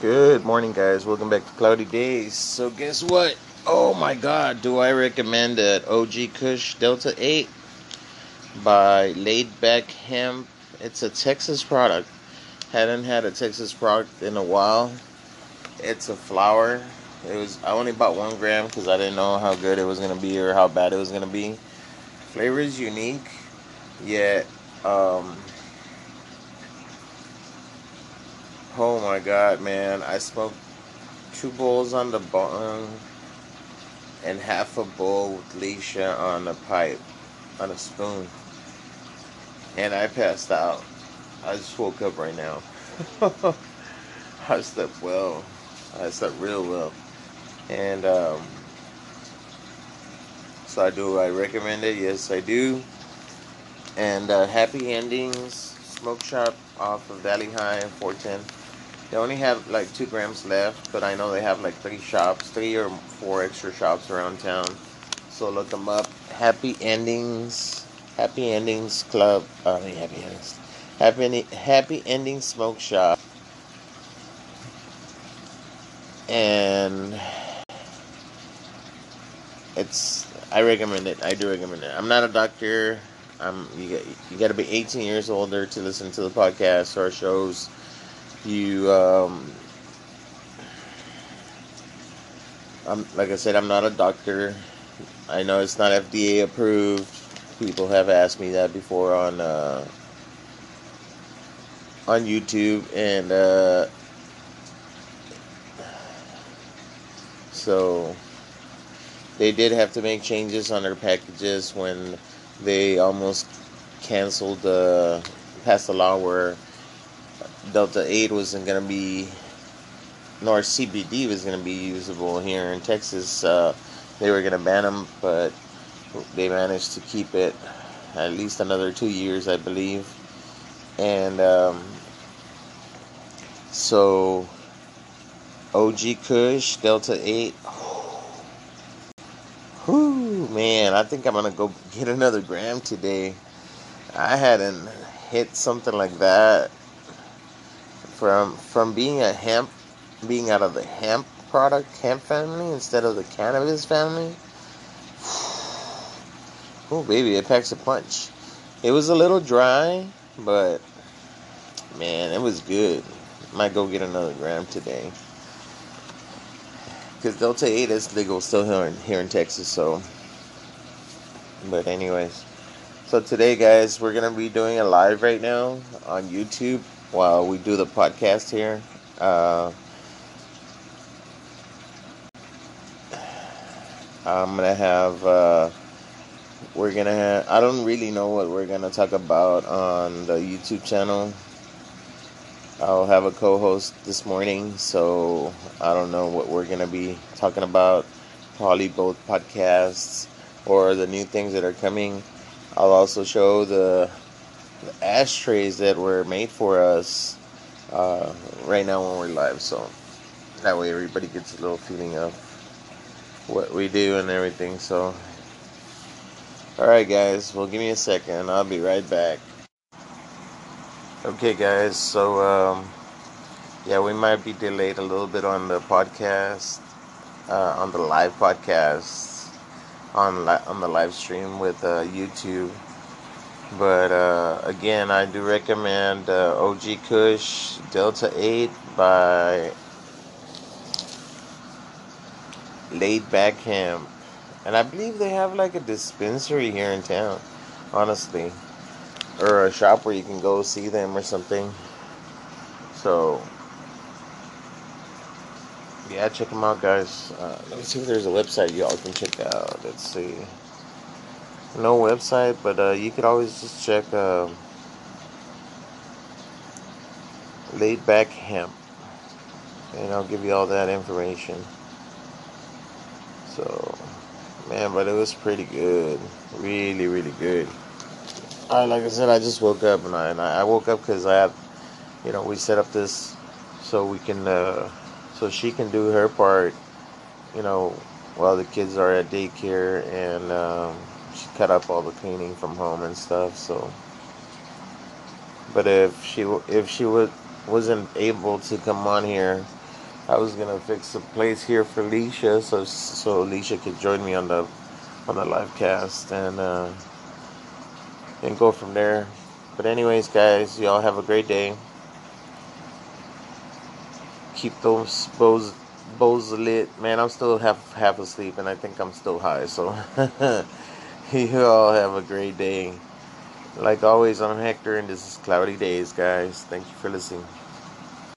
Good morning, guys. Welcome back to Cloudy Days. So, guess what? Oh my God, do I recommend that OG Kush Delta 8 by Laid Back Hemp? It's a Texas product. Hadn't had a Texas product in a while. It's a flower. It was I only bought one gram because I didn't know how good it was gonna be or how bad it was gonna be. Flavor is unique, yet um, Oh my god, man. I smoked two bowls on the bong and half a bowl with Leisha on a pipe, on a spoon. And I passed out. I just woke up right now. I slept well. I slept real well. And um, so I do. I recommend it. Yes, I do. And uh, happy endings. Smoke shop off of Valley High 410. They only have like two grams left, but I know they have like three shops, three or four extra shops around town. So look them up. Happy Endings, Happy Endings Club. Uh, Happy Endings, Happy Happy Endings Smoke Shop, and it's. I recommend it. I do recommend it. I'm not a doctor. I'm. You. You got to be 18 years older to listen to the podcast or shows you um, I'm like I said, I'm not a doctor. I know it's not FDA approved. People have asked me that before on uh, on YouTube, and uh, so they did have to make changes on their packages when they almost canceled, uh, passed a law where Delta 8 wasn't going to be, nor CBD was going to be usable here in Texas. Uh, they were going to ban them, but they managed to keep it at least another two years, I believe. And um, so, OG Kush, Delta 8. Whew, man, I think I'm going to go get another gram today. I hadn't hit something like that from from being a hemp, being out of the hemp product, hemp family instead of the cannabis family. Oh baby, it packs a punch. It was a little dry, but man, it was good. Might go get another gram today. Because Delta 8 is legal still here in, here in Texas, so. But, anyways. So, today, guys, we're to be doing a live right now on YouTube while we do the podcast here. Uh, I'm gonna have. Uh, we're gonna have. I don't really know what we're gonna talk about on the YouTube channel. I'll have a co-host this morning, so I don't know what we're gonna be talking about. Probably both podcasts or the new things that are coming. I'll also show the the ashtrays that were made for us uh, right now when we're live. So that way everybody gets a little feeling of what we do and everything. So, all right, guys. Well, give me a second. I'll be right back. Okay, guys. So, um, yeah, we might be delayed a little bit on the podcast, uh, on the live podcast, on li- on the live stream with uh, YouTube. But uh, again, I do recommend uh, OG Kush Delta 8 by Laid Back Hemp. And I believe they have like a dispensary here in town, honestly. Or a shop where you can go see them or something. So, yeah, check them out, guys. Uh, let me see if there's a website y'all can check out. Let's see no website, but uh, you could always just check uh, Laid Back Hemp, and I'll give you all that information. So, man, but it was pretty good, really, really good. I, like I said, I just woke up, and I, and I woke up because I have, you know, we set up this so we can, uh, so she can do her part, you know, while the kids are at daycare, and. Um, she cut up all the cleaning from home and stuff. So, but if she if she would wasn't able to come on here. I was gonna fix a place here for Alicia, so so Alicia could join me on the on the live cast and uh, and go from there. But anyways, guys, y'all have a great day. Keep those bows bows lit, man. I'm still half half asleep, and I think I'm still high. So you all have a great day. Like always, I'm Hector, and this is Cloudy Days, guys. Thank you for listening.